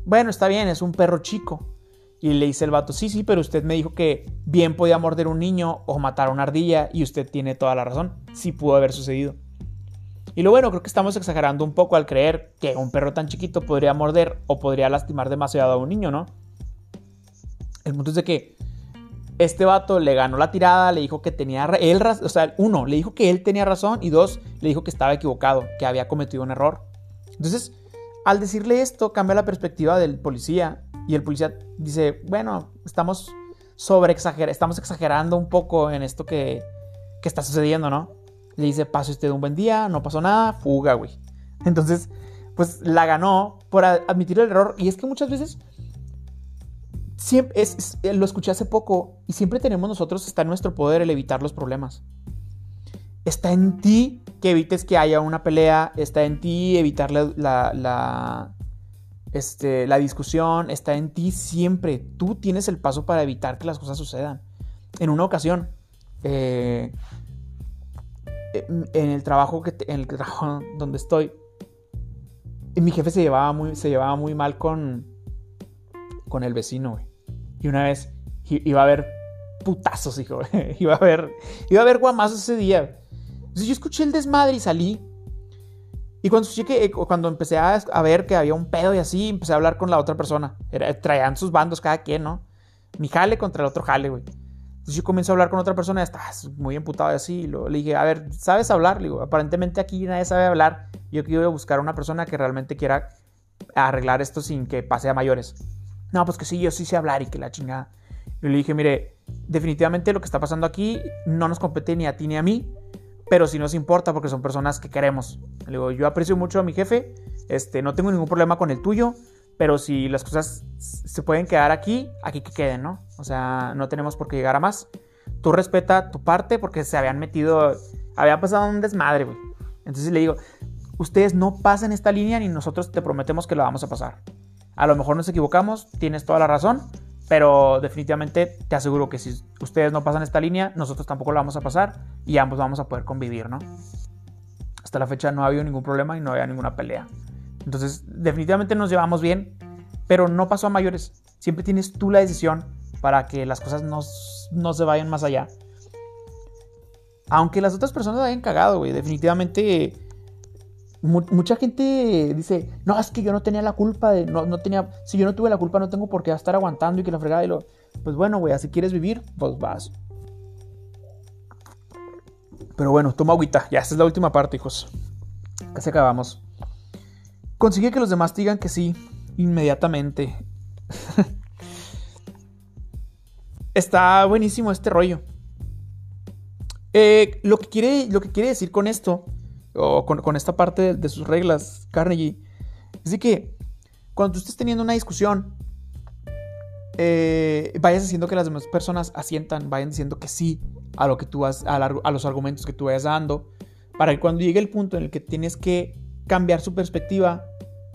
bueno, está bien, es un perro chico. Y le dice el vato, sí, sí, pero usted me dijo que bien podía morder un niño o matar a una ardilla y usted tiene toda la razón. Sí pudo haber sucedido. Y lo bueno, creo que estamos exagerando un poco al creer que un perro tan chiquito podría morder o podría lastimar demasiado a un niño, ¿no? El punto es de que este vato le ganó la tirada, le dijo que tenía él, o sea, uno, le dijo que él tenía razón y dos, le dijo que estaba equivocado, que había cometido un error. Entonces, al decirle esto, cambia la perspectiva del policía y el policía dice, bueno, estamos sobre estamos exagerando un poco en esto que, que está sucediendo, ¿no? Le dice, pase usted un buen día, no pasó nada, fuga, güey. Entonces, pues la ganó por admitir el error. Y es que muchas veces, siempre, es, lo escuché hace poco, y siempre tenemos nosotros, está en nuestro poder el evitar los problemas. Está en ti que evites que haya una pelea, está en ti evitar la, este, la discusión, está en ti siempre. Tú tienes el paso para evitar que las cosas sucedan. En una ocasión, eh, en el trabajo que en el trabajo donde estoy, mi jefe se llevaba muy, se llevaba muy mal con, con el vecino, Y una vez iba a haber putazos, hijo. iba a haber, iba a haber guamazos ese día. Entonces yo escuché el desmadre y salí. Y cuando, eh, cuando empecé a, ver que había un pedo y así, empecé a hablar con la otra persona. traían sus bandos cada quien, ¿no? Mi jale contra el otro jale, güey. Entonces yo comencé a hablar con otra persona, estás muy emputado y así. Y le dije, a ver, ¿sabes hablar? Le digo, aparentemente aquí nadie sabe hablar. Yo quiero buscar una persona que realmente quiera arreglar esto sin que pase a mayores. No, pues que sí, yo sí sé hablar y que la chingada. Y le dije, mire, definitivamente lo que está pasando aquí no nos compete ni a ti ni a mí pero sí nos importa porque son personas que queremos. Le digo, yo aprecio mucho a mi jefe, este, no tengo ningún problema con el tuyo, pero si las cosas se pueden quedar aquí, aquí que queden, ¿no? O sea, no tenemos por qué llegar a más. Tú respeta tu parte porque se habían metido, había pasado un desmadre, güey. Entonces le digo, ustedes no pasen esta línea ni nosotros te prometemos que lo vamos a pasar. A lo mejor nos equivocamos, tienes toda la razón, pero definitivamente te aseguro que si ustedes no pasan esta línea, nosotros tampoco la vamos a pasar y ambos vamos a poder convivir, ¿no? Hasta la fecha no ha habido ningún problema y no había ninguna pelea. Entonces, definitivamente nos llevamos bien, pero no pasó a mayores. Siempre tienes tú la decisión para que las cosas no, no se vayan más allá. Aunque las otras personas hayan cagado, güey. Definitivamente mucha gente dice, no, es que yo no tenía la culpa no, no tenía, si yo no tuve la culpa no tengo por qué estar aguantando y que la fregada y lo, pues bueno, güey, si quieres vivir, pues vas. Pero bueno, toma agüita, ya, esta es la última parte, hijos. Casi acabamos. Consigue que los demás digan que sí, inmediatamente. está buenísimo este rollo. Eh, lo, que quiere, lo que quiere decir con esto, o con, esta parte de, sus reglas, Carnegie, de que cuando tú estés teniendo una discusión, eh, vayas haciendo que las demás personas asientan, vayan diciendo que sí a lo que tú vas, a, a, los argumentos que tú vayas dando, para que cuando llegue el punto en el que tienes que cambiar su perspectiva,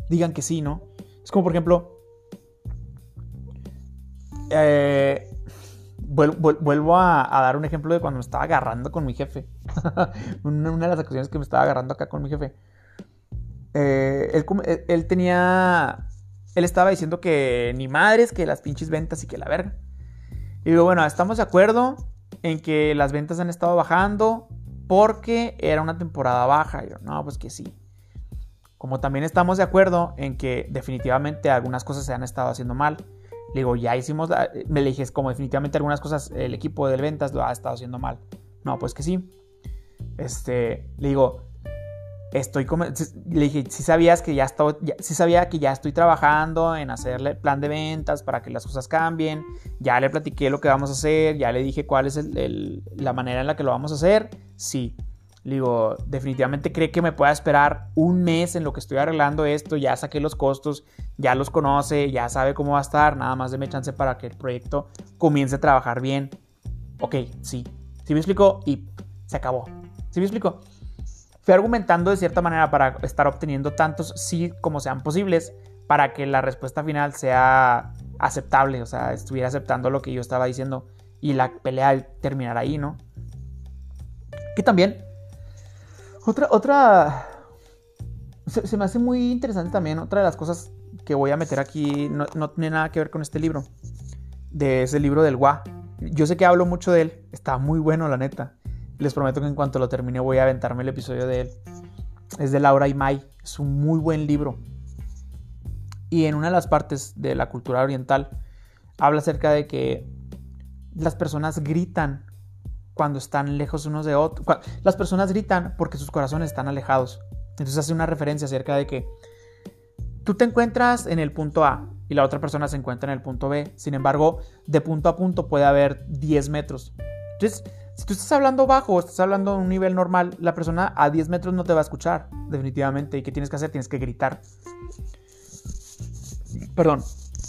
digan que sí, ¿no? Es como por ejemplo, eh, vuelvo, a, dar un ejemplo de cuando me estaba agarrando con mi jefe. una, de las ocasiones que me estaba agarrando acá con mi jefe. Eh, él, tenía. Él estaba diciendo que ni madres, que las pinches ventas y que la verga. Y digo, bueno, estamos de acuerdo en que las ventas han estado bajando porque era una temporada baja. Y yo, no, pues que sí. Como también estamos de acuerdo en que definitivamente algunas cosas se han estado haciendo mal. Le digo, ya hicimos, me le dije, como definitivamente algunas cosas el equipo de ventas lo ha estado haciendo mal. No, pues que sí. Este, le digo, estoy le dije, si sabías que ya estoy, si sabía que ya estoy trabajando en hacerle plan de ventas para que las cosas cambien. Ya le platiqué lo que vamos a hacer, ya le dije cuál es la manera en la que lo vamos a hacer. Sí. Le digo, definitivamente cree que me pueda esperar un mes en lo que estoy arreglando esto, ya saqué los costos, ya los conoce, ya sabe cómo va a estar, nada más déme chance para que el proyecto comience a trabajar bien. Ok, sí. ¿Sí me explico? Y se acabó. ¿Sí me explico? Fui argumentando de cierta manera para estar obteniendo tantos sí como sean posibles para que la respuesta final sea aceptable, o sea, estuviera aceptando lo que yo estaba diciendo y la pelea terminara ahí, ¿no? Que también otra, otra. Se, me hace muy interesante también. Otra de las cosas que voy a meter aquí no, tiene nada que ver con este libro. De ese libro del Gua. Yo sé que hablo mucho de él. Está muy bueno, la neta. Les prometo que en cuanto lo termine voy a aventarme el episodio de él. Es de Laura y Mai. Es un muy buen libro. Y en una de las partes de la cultura oriental habla acerca de que las personas gritan cuando están lejos unos de otros. Las personas gritan porque sus corazones están alejados. Entonces hace una referencia acerca de que tú te encuentras en el punto A y la otra persona se encuentra en el punto B. Sin embargo, de punto a punto puede haber 10 metros. Entonces, si tú estás hablando bajo o estás hablando a un nivel normal, la persona a 10 metros no te va a escuchar, definitivamente. ¿Y qué tienes que hacer? Tienes que gritar. Perdón.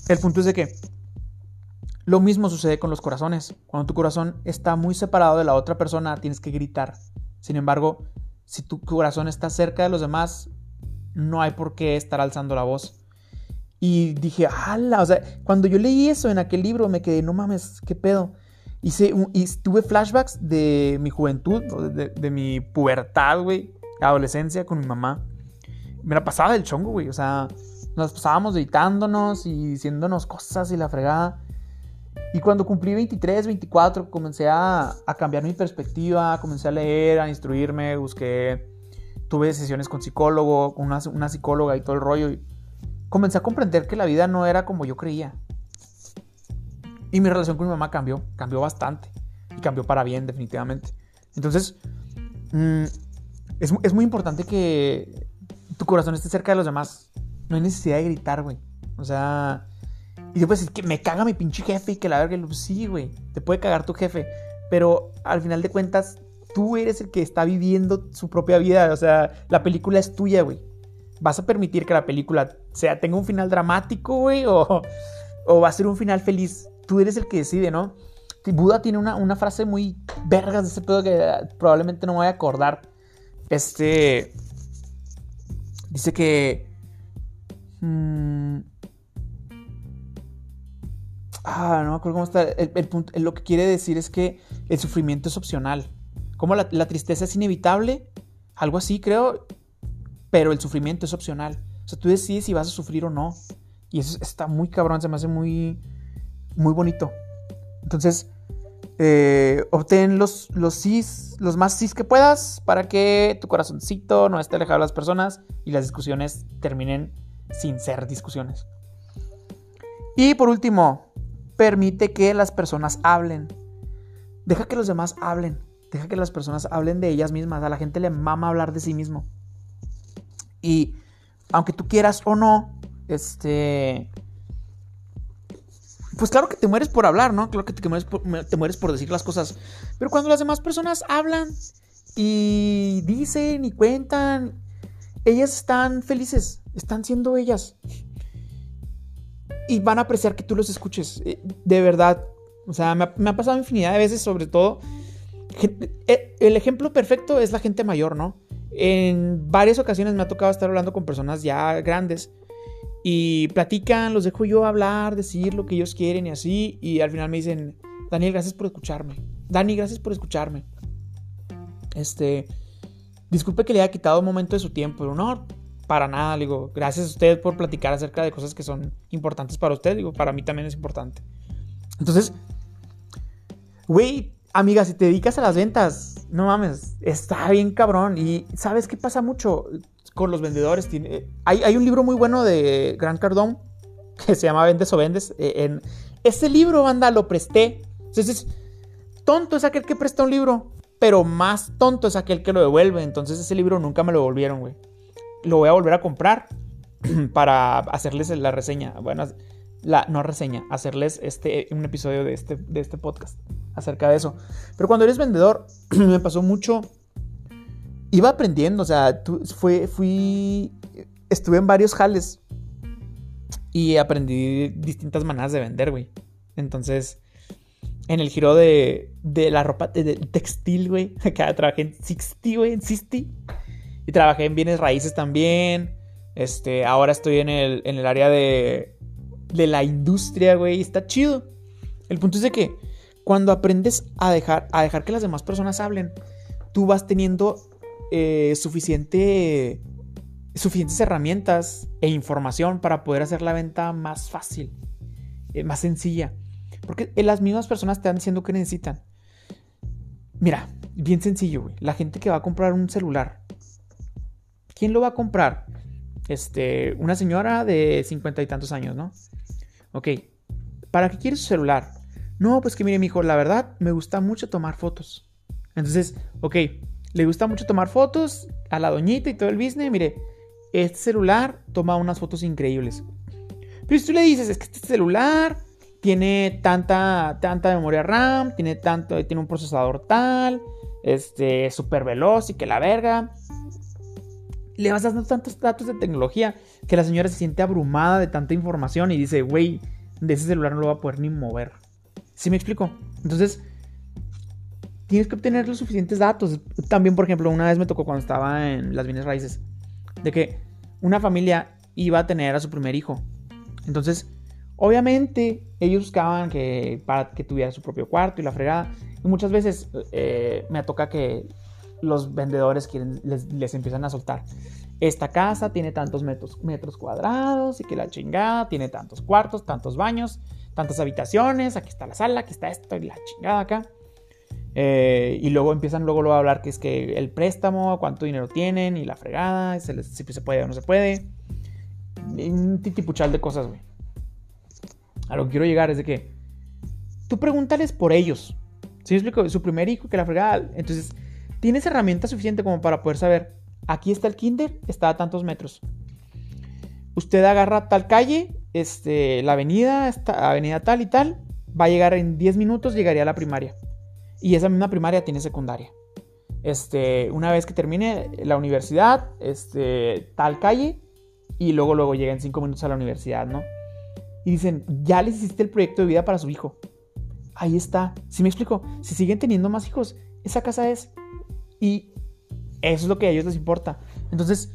El punto es de que lo mismo sucede con los corazones. Cuando tu corazón está muy separado de la otra persona, tienes que gritar. Sin embargo, si tu corazón está cerca de los demás, no hay por qué estar alzando la voz. Y dije, ¡hala! O sea, cuando yo leí eso en aquel libro, me quedé, no mames, ¿qué pedo? Hice tuve flashbacks de mi juventud, de, de mi pubertad, güey, adolescencia con mi mamá. Me la pasaba del chongo, güey. O sea, nos pasábamos gritándonos y diciéndonos cosas y la fregada. Y cuando cumplí 23, 24, comencé a, cambiar mi perspectiva, comencé a leer, a instruirme, busqué, tuve sesiones con psicólogo, con una, una psicóloga y todo el rollo. Y comencé a comprender que la vida no era como yo creía. Y mi relación con mi mamá cambió, cambió bastante. Y cambió para bien, definitivamente. Entonces, mm, es, es, muy importante que tu corazón esté cerca de los demás. No hay necesidad de gritar, güey. O sea, y después es que me caga mi pinche jefe y que la verga, sí, güey, te puede cagar tu jefe. Pero al final de cuentas, tú eres el que está viviendo su propia vida. O sea, la película es tuya, güey. ¿Vas a permitir que la película sea, tenga un final dramático, güey? O, o va a ser un final feliz. Tú eres el que decide, ¿no? Buda tiene una, frase muy vergas de ese pedo que probablemente no me voy a acordar. Este. Dice que. Mmm, Ah, no me acuerdo cómo está. El, punto, lo que quiere decir es que el sufrimiento es opcional. Como la, tristeza es inevitable, algo así creo, pero el sufrimiento es opcional. O sea, tú decides si vas a sufrir o no. Y eso está muy cabrón, se me hace muy, muy bonito. Entonces, eh, obtén los, los los más cis que puedas para que tu corazoncito no esté alejado de las personas y las discusiones terminen sin ser discusiones. Y por último, Permite que las personas hablen. Deja que los demás hablen. Deja que las personas hablen de ellas mismas. A la gente le mama hablar de sí mismo. Y aunque tú quieras o no, este, pues claro que te mueres por hablar, ¿no? Claro que te mueres por, te mueres por decir las cosas. Pero cuando las demás personas hablan y dicen y cuentan, ellas están felices, están siendo ellas. Y van a apreciar que tú los escuches. Eh, de verdad. O sea, me ha, pasado infinidad de veces, sobre todo. Eh, el ejemplo perfecto es la gente mayor, ¿no? En varias ocasiones me ha tocado estar hablando con personas ya grandes y platican, los dejo yo hablar, decir lo que ellos quieren y así. Y al final me dicen, Daniel, gracias por escucharme. Dani, gracias por escucharme. Este, disculpe que le haya quitado un momento de su tiempo, pero no, para nada. digo, gracias a usted por platicar acerca de cosas que son importantes para usted. Digo, para mí también es importante. Entonces, güey, amiga, si te dedicas a las ventas, no mames, está bien cabrón. Y ¿sabes qué pasa mucho? Con los vendedores. Tiene, hay, hay, un libro muy bueno de Grant Cardone que se llama Vendes o Vendes. Eh, en, ese libro, banda, lo presté. Entonces, tonto es aquel que presta un libro, pero más tonto es aquel que lo devuelve. Entonces, ese libro nunca me lo devolvieron, güey. Lo voy a volver a comprar para hacerles la reseña. Bueno, la no reseña, hacerles este, un episodio de este, de este podcast acerca de eso. Pero cuando eres vendedor, me pasó mucho iba aprendiendo, o sea, fue, fui, estuve en varios jales y aprendí distintas maneras de vender, güey. Entonces, en el giro de, de la ropa de, textil, güey, acá trabajé en Sixty, güey, en Sixty. Y trabajé en bienes raíces también. Este, ahora estoy en el, en el área de, de la industria, güey. Está chido. El punto es de que cuando aprendes a dejar, a dejar que las demás personas hablen, tú vas teniendo eh, suficiente, suficientes herramientas e información para poder hacer la venta más fácil, eh, más sencilla. Porque las mismas personas te están diciendo que necesitan. Mira, bien sencillo, güey. La gente que va a comprar un celular. ¿Quién lo va a comprar? Este, una señora de cincuenta y tantos años, ¿no? Ok. ¿Para qué quieres su celular? No, pues que mire, mi hijo, la verdad, me gusta mucho tomar fotos. Entonces, ok, le gusta mucho tomar fotos a la doñita y todo el business. Mire, este celular toma unas fotos increíbles. Pero si tú le dices, es que este celular tiene tanta, tanta memoria RAM, tiene, tanto, tiene un procesador tal, este, súper veloz y que la verga. Le vas dando tantos datos de tecnología que la señora se siente abrumada de tanta información y dice, güey, de ese celular no lo va a poder ni mover. ¿Sí me explico? Entonces, tienes que obtener los suficientes datos. También, por ejemplo, una vez me tocó cuando estaba en las bienes raíces, de que una familia iba a tener a su primer hijo. Entonces, obviamente, ellos buscaban que, para que tuviera su propio cuarto y la fregada. Y muchas veces eh, me toca que los vendedores quieren, les, empiezan a soltar. Esta casa tiene tantos metros, metros cuadrados y que la chingada tiene tantos cuartos, tantos baños, tantas habitaciones. Aquí está la sala, aquí está esto y la chingada acá. Eh, y luego empiezan luego, a hablar que es que el préstamo, cuánto dinero tienen y la fregada, si se puede o no se puede. un titipuchal de cosas, güey. A lo que quiero llegar es de que tú pregúntales por ellos. Si explico, su primer hijo, que la fregada. Entonces, tienes herramientas suficiente como para poder saber, aquí está el kinder, está a tantos metros. Usted agarra tal calle, este, la avenida, avenida tal y tal, va a llegar en 10 minutos, llegaría a la primaria. Y esa misma primaria tiene secundaria. Este, una vez que termine la universidad, este, tal calle, y luego, luego llega en cinco minutos a la universidad, ¿no? Y dicen, ya les hiciste el proyecto de vida para su hijo. Ahí está. Si me explico, si siguen teniendo más hijos, esa casa es. Y eso es lo que a ellos les importa. Entonces,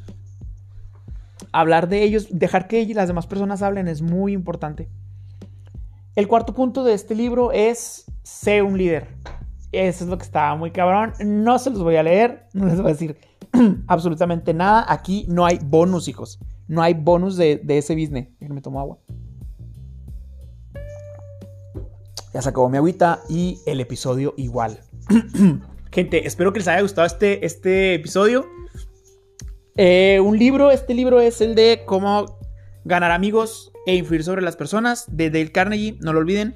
hablar de ellos, dejar que las demás personas hablen es muy importante. El cuarto punto de este libro es, sé un líder. Eso es lo que estaba muy cabrón. No se los voy a leer, no les voy a decir absolutamente nada. Aquí no hay bonus, hijos. No hay bonus de, ese business. Me tomo agua. Ya se acabó mi agüita y el episodio igual. Gente, espero que les haya gustado este, este episodio. Eh, un libro, este libro es el de cómo ganar amigos e influir sobre las personas de Dale Carnegie, no lo olviden.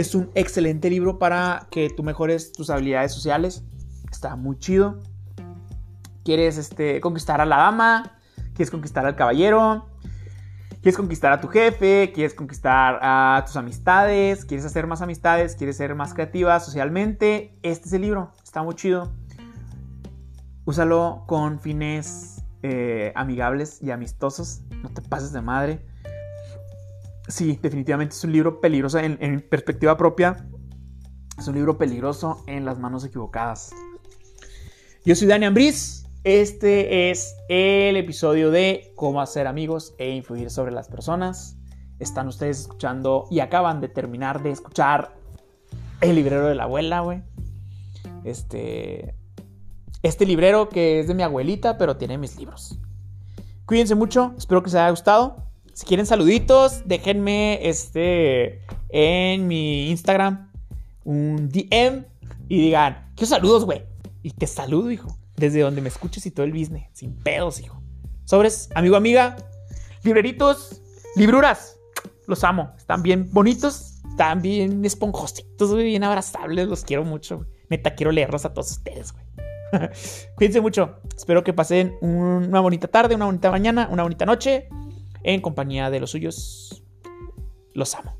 Es un excelente libro para que tú mejores tus habilidades sociales. Está muy chido. Quieres este, conquistar a la dama, quieres conquistar al caballero, Quieres conquistar a tu jefe, quieres conquistar a tus amistades, quieres hacer más amistades, quieres ser más creativa socialmente. Este es el libro, está muy chido. Úsalo con fines eh, amigables y amistosos. No te pases de madre. Sí, definitivamente es un libro peligroso en, perspectiva propia. Es un libro peligroso en las manos equivocadas. Yo soy Dani Ambriz. Este es el episodio de cómo hacer amigos e influir sobre las personas. Están ustedes escuchando y acaban de terminar de escuchar El librero de la abuela, güey. Este. Este librero que es de mi abuelita, pero tiene mis libros. Cuídense mucho, espero que les haya gustado. Si quieren saluditos, déjenme este en mi Instagram un DM y digan, ¿qué saludos, güey? Y te saludo, hijo desde donde me escuches y todo el business. Sin pedos, hijo. Sobres, amigo, amiga. Libreritos, libruras. Los amo. Están bien bonitos. Están bien esponjositos, güey. Bien abrazables. Los quiero mucho. Neta, quiero leerlos a todos ustedes, güey. Cuídense mucho. Espero que pasen una bonita tarde, una bonita mañana, una bonita noche. En compañía de los suyos. Los amo.